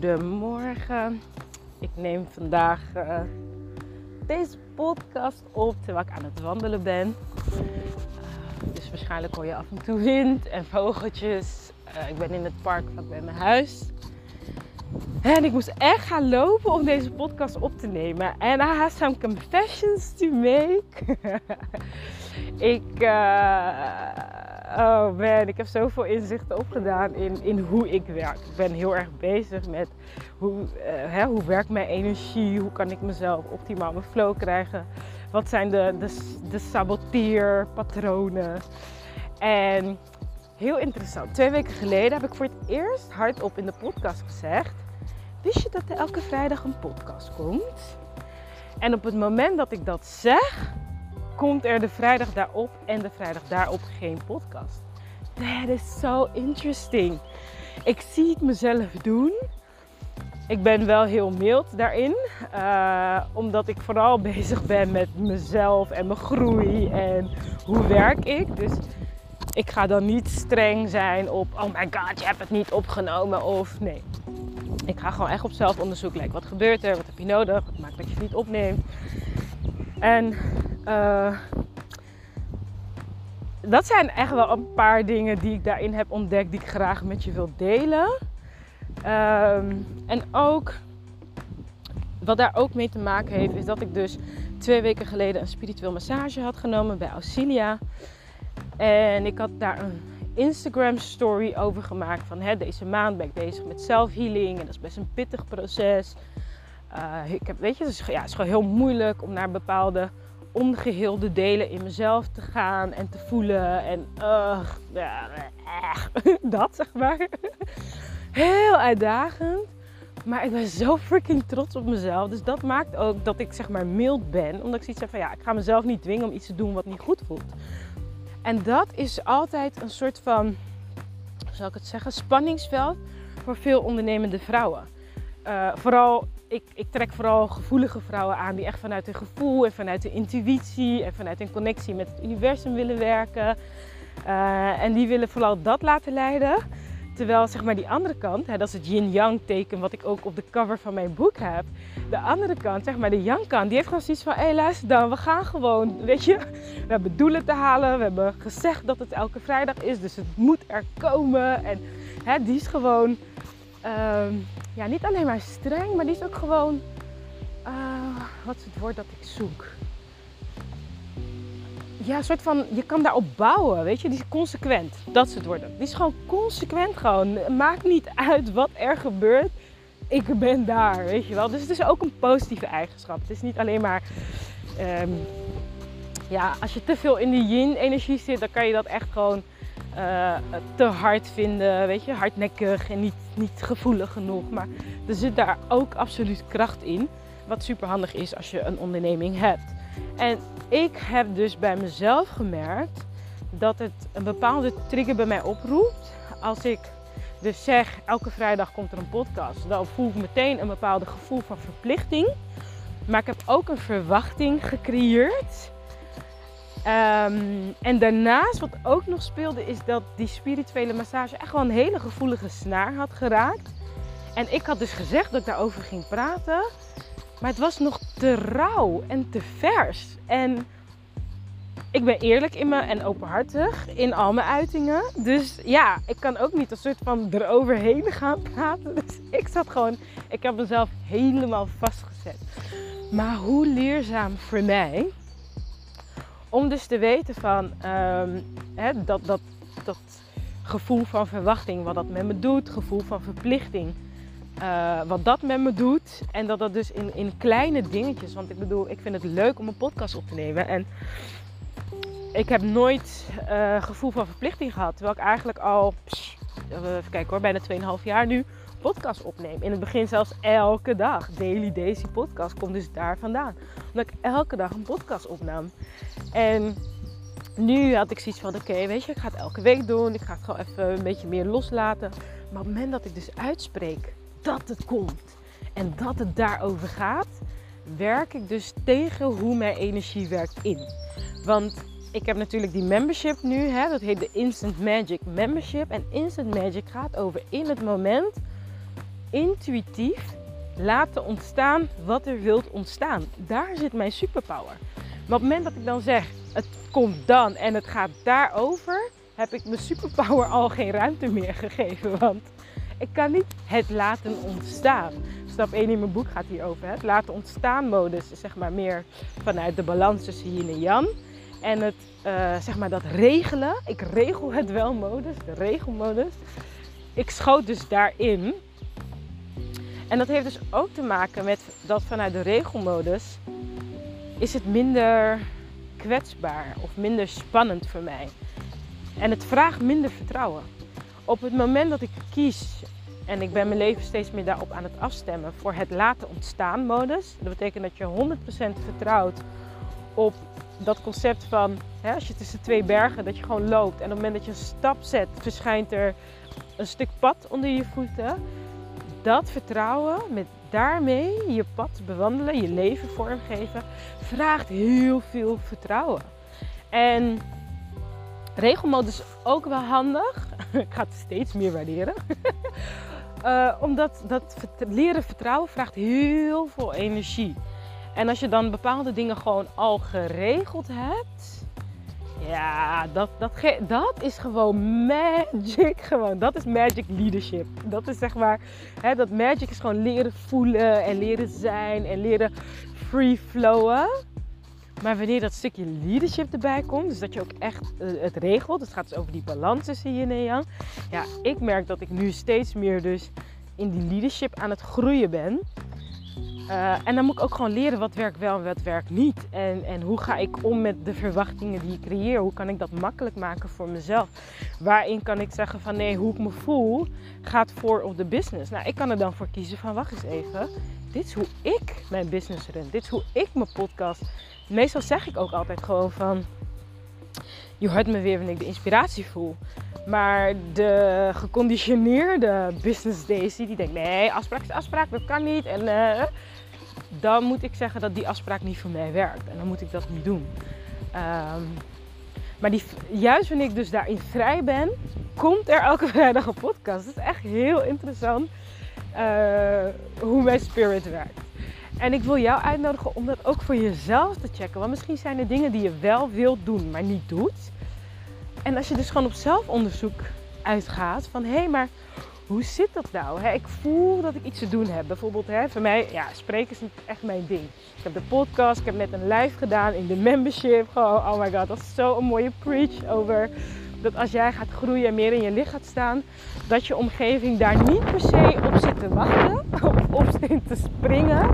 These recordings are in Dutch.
Goedemorgen. Ik neem vandaag uh, deze podcast op terwijl ik aan het wandelen ben. Uh, dus waarschijnlijk hoor je af en toe wind en vogeltjes. Uh, ik ben in het park vlakbij mijn huis. En ik moest echt gaan lopen om deze podcast op te nemen. En I have some confessions to make. ik, oh man, ik heb zoveel inzichten opgedaan in, in hoe ik werk. Ik ben heel erg bezig met hoe, uh, hè, hoe werkt mijn energie, hoe kan ik mezelf optimaal mijn flow krijgen. Wat zijn de, de, de saboteerpatronen. En heel interessant, twee weken geleden heb ik voor het eerst hardop in de podcast gezegd... Wist je dat er elke vrijdag een podcast komt? En op het moment dat ik dat zeg, komt er de vrijdag daarop en de vrijdag daarop geen podcast. That is so interesting. Ik zie het mezelf doen. Ik ben wel heel mild daarin, uh, omdat ik vooral bezig ben met mezelf en mijn groei en hoe werk ik. Dus ik ga dan niet streng zijn op, oh my god, je hebt het niet opgenomen of nee. Ik ga gewoon echt op zelfonderzoek. Like, wat gebeurt er? Wat heb je nodig? Wat maakt dat je het niet opneemt? En uh, dat zijn echt wel een paar dingen die ik daarin heb ontdekt, die ik graag met je wil delen. Um, en ook, wat daar ook mee te maken heeft, is dat ik dus twee weken geleden een spiritueel massage had genomen bij Auxilia. En ik had daar een Instagram story over gemaakt van hè, deze maand ben ik bezig met self-healing en dat is best een pittig proces. Uh, ik heb, weet je, het is, ja, het is gewoon heel moeilijk om naar bepaalde ongeheelde delen in mezelf te gaan en te voelen. En uh, dat zeg maar. Heel uitdagend. Maar ik ben zo freaking trots op mezelf. Dus dat maakt ook dat ik zeg maar mild ben. Omdat ik zoiets heb van ja, ik ga mezelf niet dwingen om iets te doen wat niet goed voelt. En dat is altijd een soort van, hoe zal ik het zeggen, spanningsveld voor veel ondernemende vrouwen. Uh, vooral ik, ik, trek vooral gevoelige vrouwen aan die echt vanuit hun gevoel en vanuit de intuïtie en vanuit hun connectie met het universum willen werken. Uh, en die willen vooral dat laten leiden. Terwijl zeg maar die andere kant, hè, dat is het yin-yang teken wat ik ook op de cover van mijn boek heb. De andere kant, zeg maar de yang kant, die heeft gewoon zoiets van, hé hey, luister dan, we gaan gewoon, weet je. We hebben doelen te halen, we hebben gezegd dat het elke vrijdag is, dus het moet er komen. En hè, die is gewoon uh, ja, niet alleen maar streng, maar die is ook gewoon, uh, wat is het woord dat ik zoek? Ja, een soort van, je kan daarop bouwen, weet je, die is consequent. Dat is het woord. Die is gewoon consequent gewoon. Maakt niet uit wat er gebeurt. Ik ben daar, weet je wel. Dus het is ook een positieve eigenschap. Het is niet alleen maar, um, ja, als je te veel in die yin-energie zit, dan kan je dat echt gewoon uh, te hard vinden, weet je, hardnekkig en niet, niet gevoelig genoeg. Maar er zit daar ook absoluut kracht in, wat super handig is als je een onderneming hebt. En ik heb dus bij mezelf gemerkt dat het een bepaalde trigger bij mij oproept. Als ik dus zeg, elke vrijdag komt er een podcast, dan voel ik meteen een bepaalde gevoel van verplichting. Maar ik heb ook een verwachting gecreëerd Um, en daarnaast, wat ook nog speelde, is dat die spirituele massage echt wel een hele gevoelige snaar had geraakt. En ik had dus gezegd dat ik daarover ging praten. Maar het was nog te rauw en te vers. En ik ben eerlijk in me en openhartig in al mijn uitingen. Dus ja, ik kan ook niet een soort van eroverheen gaan praten. Dus ik zat gewoon, ik heb mezelf helemaal vastgezet. Maar hoe leerzaam voor mij om dus te weten van um, hè, dat, dat, dat gevoel van verwachting, wat dat met me doet, gevoel van verplichting, uh, wat dat met me doet. En dat dat dus in, in kleine dingetjes, want ik bedoel, ik vind het leuk om een podcast op te nemen. En ik heb nooit uh, gevoel van verplichting gehad, terwijl ik eigenlijk al, even kijken hoor, bijna 2,5 jaar nu podcast opneem. In het begin zelfs elke dag. Daily Daisy podcast komt dus daar vandaan. Omdat ik elke dag een podcast opnam. En nu had ik zoiets van, oké, weet je, ik ga het elke week doen. Ik ga het gewoon even een beetje meer loslaten. Maar op het moment dat ik dus uitspreek dat het komt en dat het daarover gaat, werk ik dus tegen hoe mijn energie werkt in. Want ik heb natuurlijk die membership nu, hè, dat heet de Instant Magic Membership. En Instant Magic gaat over in het moment intuïtief laten ontstaan wat er wilt ontstaan. Daar zit mijn superpower. Maar op het moment dat ik dan zeg, het komt dan en het gaat daarover, heb ik mijn superpower al geen ruimte meer gegeven. Want ik kan niet het laten ontstaan. Stap 1 in mijn boek gaat hierover. Het laten ontstaan modus zeg maar meer vanuit de balans tussen yin en yang. En het, uh, zeg maar dat regelen, ik regel het wel modus, de regelmodus. Ik schoot dus daarin. En dat heeft dus ook te maken met dat vanuit de regelmodus is het minder kwetsbaar of minder spannend voor mij. En het vraagt minder vertrouwen. Op het moment dat ik kies en ik ben mijn leven steeds meer daarop aan het afstemmen voor het laten ontstaan modus. Dat betekent dat je 100% vertrouwt op dat concept van hè, als je tussen twee bergen dat je gewoon loopt en op het moment dat je een stap zet, verschijnt er een stuk pad onder je voeten. Dat vertrouwen met daarmee je pad bewandelen, je leven vormgeven, vraagt heel veel vertrouwen. En regelmodus is ook wel handig. Ik ga het steeds meer waarderen. uh, omdat dat leren vertrouwen vraagt heel veel energie. En als je dan bepaalde dingen gewoon al geregeld hebt. Ja, dat, dat, dat is gewoon magic. Gewoon. Dat is magic leadership. Dat is zeg maar, hè, dat magic is gewoon leren voelen en leren zijn en leren free flowen. Maar wanneer dat stukje leadership erbij komt, dus dat je ook echt uh, het regelt, het gaat dus over die balans tussen yin en yang. Ja, ik merk dat ik nu steeds meer dus in die leadership aan het groeien ben. Uh, en dan moet ik ook gewoon leren wat werkt wel en wat werkt niet. En, en hoe ga ik om met de verwachtingen die ik creëer? Hoe kan ik dat makkelijk maken voor mezelf? Waarin kan ik zeggen van nee, hoe ik me voel gaat voor op de business. Nou, ik kan er dan voor kiezen van wacht eens even. Dit is hoe ik mijn business run. Dit is hoe ik mijn podcast. Meestal zeg ik ook altijd gewoon van je hoort me weer wanneer ik de inspiratie voel. Maar de geconditioneerde business Daisy, die denkt nee, afspraak is afspraak, dat kan niet. En uh, dan moet ik zeggen dat die afspraak niet voor mij werkt. En dan moet ik dat niet doen. Um, maar die, juist wanneer ik dus daarin vrij ben, komt er elke vrijdag een podcast. Dat is echt heel interessant uh, hoe mijn spirit werkt. En ik wil jou uitnodigen om dat ook voor jezelf te checken. Want misschien zijn er dingen die je wel wilt doen, maar niet doet. En als je dus gewoon op zelfonderzoek uitgaat van hé, hey, maar hoe zit dat nou? ik voel dat ik iets te doen heb. Bijvoorbeeld, voor mij, ja, spreken is niet echt mijn ding. Ik heb de podcast, ik heb net een live gedaan in de membership. Gewoon, oh my god, dat is zo'n mooie preach over dat als jij gaat groeien en meer in je licht gaat staan, dat je omgeving daar niet per se op zit te wachten of op zit te springen.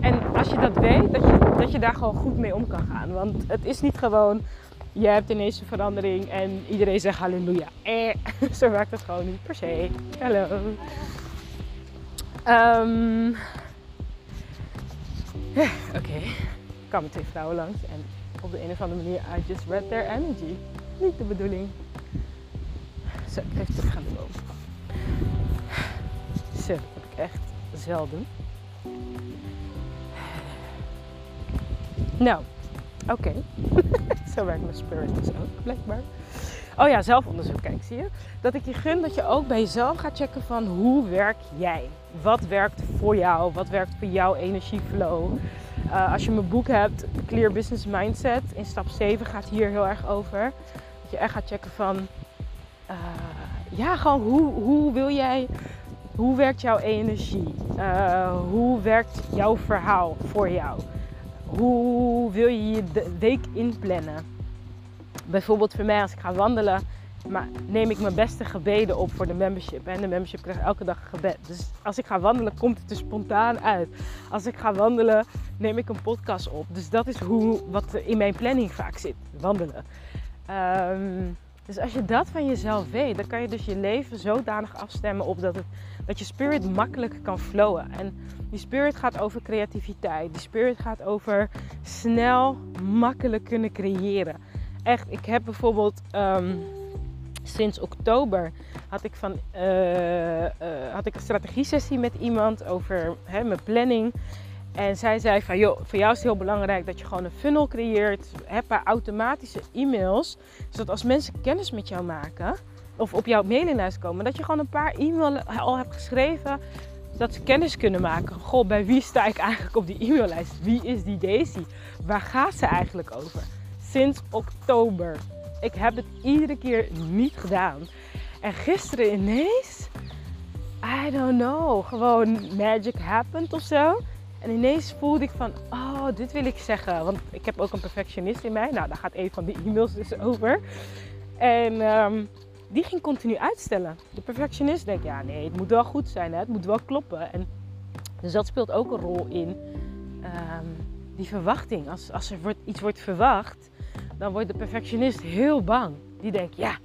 En als je dat weet, dat je, dat je daar gewoon goed mee om kan gaan. Want het is niet gewoon, je hebt ineens een verandering en iedereen zegt halleluja. Eh, zo werkt het gewoon niet per se. Hallo. Um, Oké, okay. er kwamen twee vrouwen langs en op de een of andere manier, I just read their energy. Niet de bedoeling. Zo, ik terug gaan. Zo, dat heb ik echt zelden. Nou, oké. Zo werkt mijn spirit dus ook, blijkbaar. Oh ja, zelfonderzoek. Kijk, zie je? Dat ik je gun dat je ook bij jezelf gaat checken van hoe werk jij? Wat werkt voor jou? Wat werkt voor jouw energieflow? Uh, als je mijn boek hebt, Clear Business Mindset, in stap 7 gaat hier heel erg over. Dat je echt gaat checken van, uh, ja, gewoon hoe, hoe wil jij, hoe werkt jouw energie? Uh, hoe werkt jouw verhaal voor jou? Hoe wil je je week inplannen? Bijvoorbeeld voor mij als ik ga wandelen, maar neem ik mijn beste gebeden op voor de membership. En de membership krijgt elke dag een gebed. Dus als ik ga wandelen, komt het er spontaan uit. Als ik ga wandelen, neem ik een podcast op. Dus dat is hoe, wat in mijn planning vaak zit, wandelen. Um, dus als je dat van jezelf weet, dan kan je dus je leven zodanig afstemmen op dat, het, dat je spirit makkelijk kan flowen. En die spirit gaat over creativiteit. Die spirit gaat over snel, makkelijk kunnen creëren. Echt, ik heb bijvoorbeeld um, sinds oktober had ik, van, uh, uh, had ik een strategie-sessie met iemand over hè, mijn planning. En zij zei van, joh, voor jou is het heel belangrijk dat je gewoon een funnel creëert. Heb paar automatische e-mails. Zodat als mensen kennis met jou maken of op jouw mailinglijst komen, dat je gewoon een paar e-mails al hebt geschreven Zodat ze kennis kunnen maken. Goh, bij wie sta ik eigenlijk op die e-maillijst? Wie is die Daisy? Waar gaat ze eigenlijk over? Sinds oktober. Ik heb het iedere keer niet gedaan. En gisteren ineens, I don't know, gewoon magic happened of zo. En ineens voelde ik van, oh, dit wil ik zeggen. Want ik heb ook een perfectionist in mij. Nou, daar gaat een van die e-mails dus over. En ehm, die ging continu uitstellen. De perfectionist denkt, ja nee, het moet wel goed zijn, hè? het moet wel kloppen. En, dus dat speelt ook een rol in ehm, die verwachting. Als, als er wordt, iets wordt verwacht, dan wordt de perfectionist heel bang. Die denkt, ja,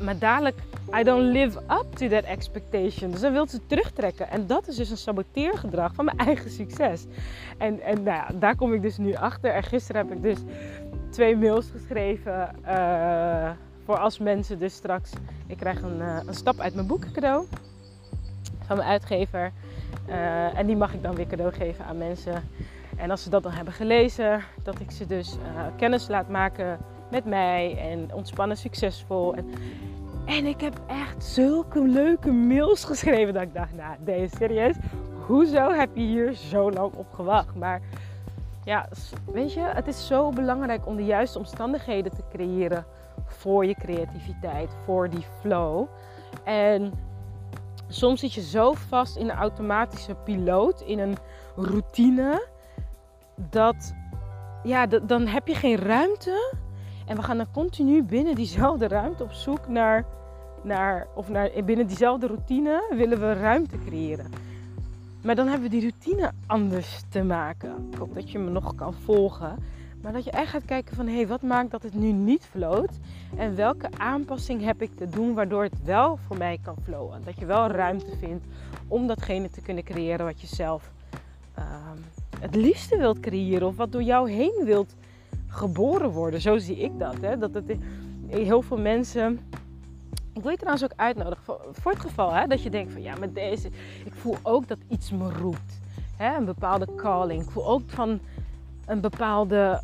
maar dadelijk, I don't live up to that expectation. Dus dan wil ze terugtrekken. En dat is dus een saboteergedrag van mijn eigen succes. En, en nou ja, daar kom ik dus nu achter. En gisteren heb ik dus twee mails geschreven. Uh, voor als mensen dus straks... Ik krijg een, uh, een stap uit mijn boek cadeau. Van mijn uitgever. Uh, en die mag ik dan weer cadeau geven aan mensen. En als ze dat dan hebben gelezen, dat ik ze dus kennis laat maken met mij en ontspannen succesvol. En, en ik heb echt zulke leuke mails geschreven dat ik dacht, nou deze serieus, hoezo heb je hier zo lang op gewacht? Maar ja, weet je, het is zo belangrijk om de juiste omstandigheden te creëren voor je creativiteit, voor die flow. En soms zit je zo vast in een automatische piloot, in een routine, dat ja, dan heb je geen ruimte en we gaan dan continu binnen diezelfde ruimte op zoek naar, naar of naar, binnen diezelfde routine willen we ruimte creëren. Maar dan hebben we die routine anders te maken. Ik hoop dat je me nog kan volgen. Maar dat je echt gaat kijken van hé, hey, wat maakt dat het nu niet floot? En welke aanpassing heb ik te doen waardoor het wel voor mij kan flowen? Dat je wel ruimte vindt om datgene te kunnen creëren wat je zelf ehm, het liefste wilt creëren. Of wat door jou heen wilt geboren worden. Zo zie ik dat. Hè? Dat het heel veel mensen. Ik wil je trouwens ook uitnodigen voor, het geval hè, dat je denkt van ja, met deze. Ik voel ook dat iets me roept. Hè? Een bepaalde calling. Ik voel ook van een bepaalde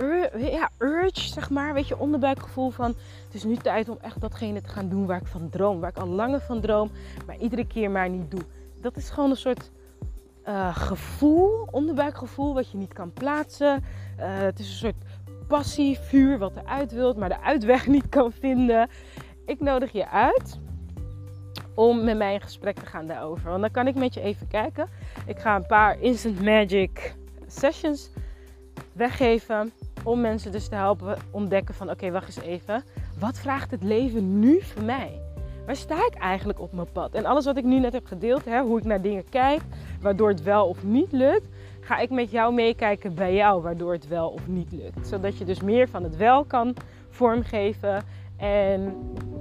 uh, ja, urge, zeg maar. Weet je, onderbuikgevoel van het is nu tijd om echt datgene te gaan doen waar ik van droom. Waar ik al langer van droom, maar iedere keer maar niet doe. Dat is gewoon een soort uh, gevoel, onderbuikgevoel, wat je niet kan plaatsen. Uh, het is een soort passie, vuur wat eruit wilt, maar de uitweg niet kan vinden. Ik nodig je uit om met mij in gesprek te gaan daarover. Want dan kan ik met je even kijken. Ik ga een paar Instant Magic sessions weggeven. Om mensen dus te helpen ontdekken van oké, wacht eens even. Wat vraagt het leven nu voor mij? Waar sta ik eigenlijk op mijn pad? En alles wat ik nu net heb gedeeld, hè, hoe ik naar dingen kijk, waardoor het wel of niet lukt, ga ik met jou meekijken bij jou, waardoor het wel of niet lukt. Zodat je dus meer van het wel kan vormgeven en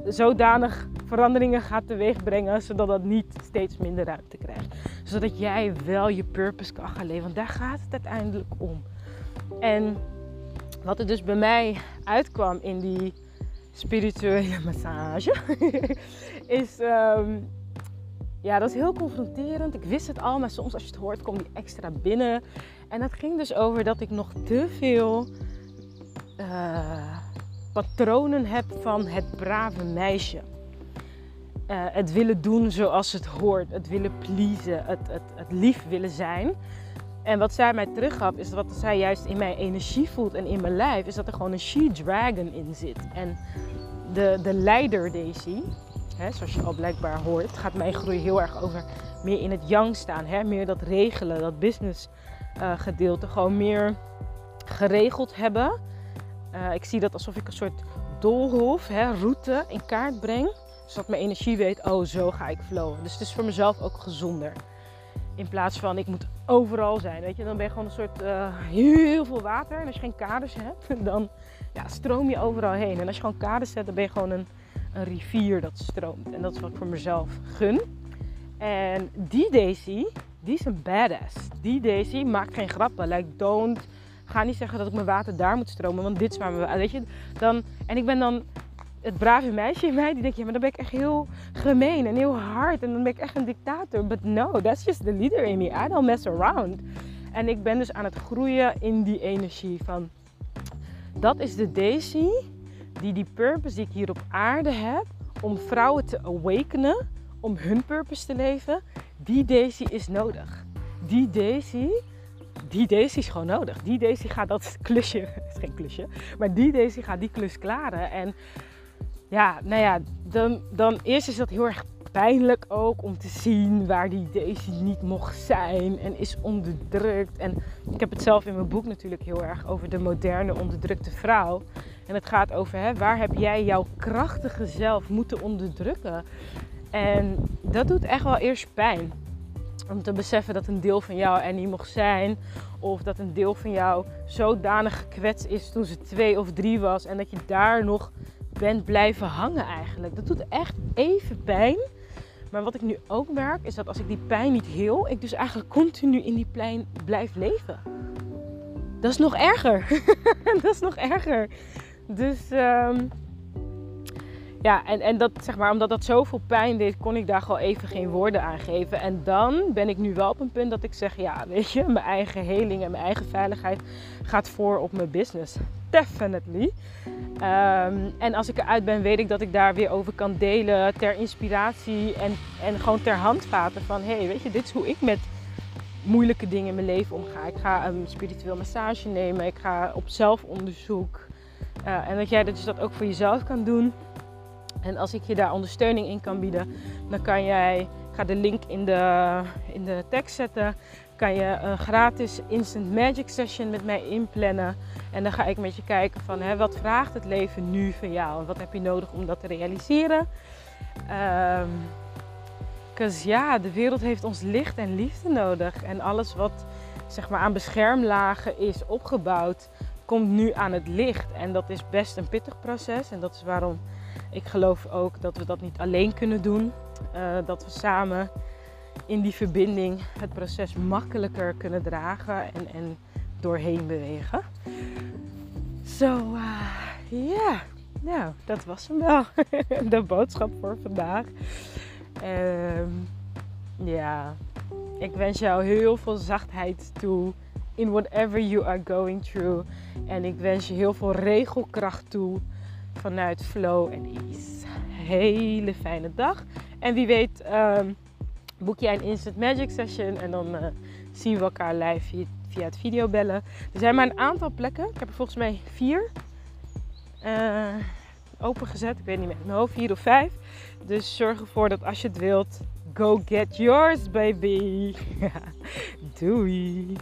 zodanig veranderingen gaat teweegbrengen, zodat dat niet steeds minder ruimte krijgt. Zodat jij wel je purpose kan gaan leven, want daar gaat het uiteindelijk om. En wat er dus bij mij uitkwam in die spirituele massage, is um, ja, dat is heel confronterend. Ik wist het al, maar soms als je het hoort, komt die extra binnen. En dat ging dus over dat ik nog te veel uh, patronen heb van het brave meisje. Uh, het willen doen zoals het hoort, het willen pleasen, het, het, het lief willen zijn. En wat zij mij teruggaf, is wat zij juist in mijn energie voelt en in mijn lijf, is dat er gewoon een she-dragon in zit. En de, de leider Daisy, hè, zoals je al blijkbaar hoort, gaat mijn groei heel erg over meer in het yang staan. Hè? Meer dat regelen, dat business uh, gedeelte. Gewoon meer geregeld hebben. Uh, ik zie dat alsof ik een soort doolhof, hè, route in kaart breng. Zodat mijn energie weet, oh zo ga ik flowen. Dus het is voor mezelf ook gezonder. In plaats van ik moet overal zijn. Weet je, dan ben je gewoon een soort uh, heel veel water. En als je geen kaders hebt, dan ja, stroom je overal heen. En als je gewoon kaders zet, dan ben je gewoon een een rivier dat stroomt. En dat is wat ik voor mezelf gun. En die Daisy, die is een badass. Die Daisy maakt geen grappen. Like, don't. Ga niet zeggen dat ik mijn water daar moet stromen, want dit is waar mijn Weet je, dan. En ik ben dan het brave meisje in mij die denkt, ja, maar dan ben ik echt heel gemeen en heel hard. En dan ben ik echt een dictator. But no, that's just the leader in me. I don't mess around. En ik ben dus aan het groeien in die energie van. Dat is de Daisy die die purpose die ik hier op aarde heb, om vrouwen te awakenen, om hun purpose te leven, Die Daisy is nodig. Die Daisy, die Daisy is gewoon nodig. Die Daisy gaat dat klusje, het is geen klusje, maar die Daisy gaat die klus klaren. En ja, nou ja, dan, dan eerst is dat heel erg pijnlijk ook om te zien waar die Daisy niet mocht zijn en is onderdrukt. En ik heb het zelf in mijn boek natuurlijk heel erg over de moderne onderdrukte vrouw. En het gaat over hè, waar heb jij jouw krachtige zelf moeten onderdrukken. En dat doet echt wel eerst pijn. Om te beseffen dat een deel van jou er niet mocht zijn. Of dat een deel van jou zodanig gekwetst is toen ze twee of drie was. En dat je daar nog bent blijven hangen eigenlijk. Dat doet echt even pijn. Maar wat ik nu ook merk is dat als ik die pijn niet heel, ik dus eigenlijk continu in die pijn blijf leven. Dat is nog erger. dat is nog erger. Dus um, ja, en, en dat, zeg maar, omdat dat zoveel pijn deed, kon ik daar gewoon even geen woorden aan geven. En dan ben ik nu wel op een punt dat ik zeg, ja, weet je, mijn eigen heling en mijn eigen veiligheid gaat voor op mijn business. Definitely. Um, en als ik eruit ben, weet ik dat ik daar weer over kan delen ter inspiratie en, en gewoon ter handvaten van, hé, hey, weet je, dit is hoe ik met moeilijke dingen in mijn leven omga. Ik ga een spiritueel massage nemen, ik ga op zelfonderzoek. Uh, en dat jij dus dat ook voor jezelf kan doen. En als ik je daar ondersteuning in kan bieden, dan kan jij, ga de link in de, in de tekst zetten, kan je een gratis Instant Magic Session met mij inplannen. En dan ga ik met je kijken van hè, wat vraagt het leven nu van jou en wat heb je nodig om dat te realiseren. Um, ja, de wereld heeft ons licht en liefde nodig. En alles wat zeg maar, aan beschermlagen is opgebouwd, komt nu aan het licht. En dat is best een pittig proces. En dat is waarom ik geloof ook dat we dat niet alleen kunnen doen. Uh, dat we samen in die verbinding het proces makkelijker kunnen dragen en, en doorheen bewegen. Zo, uh, ja. Nou, dat was hem wel. De boodschap voor vandaag. Uh, ja, ik wens jou heel veel zachtheid toe in whatever you are going through. En ik wens je heel veel regelkracht toe vanuit flow en ease. Hele fijne dag. En wie weet um, boek jij een Instant Magic Session en dan uh, zien we elkaar live via, het videobellen. Er zijn maar een aantal plekken. Ik heb er volgens mij vier uh, opengezet. Ik weet niet meer, mijn hoofd vier of vijf. Dus zorg ervoor dat als je het wilt, go get yours baby. Doei.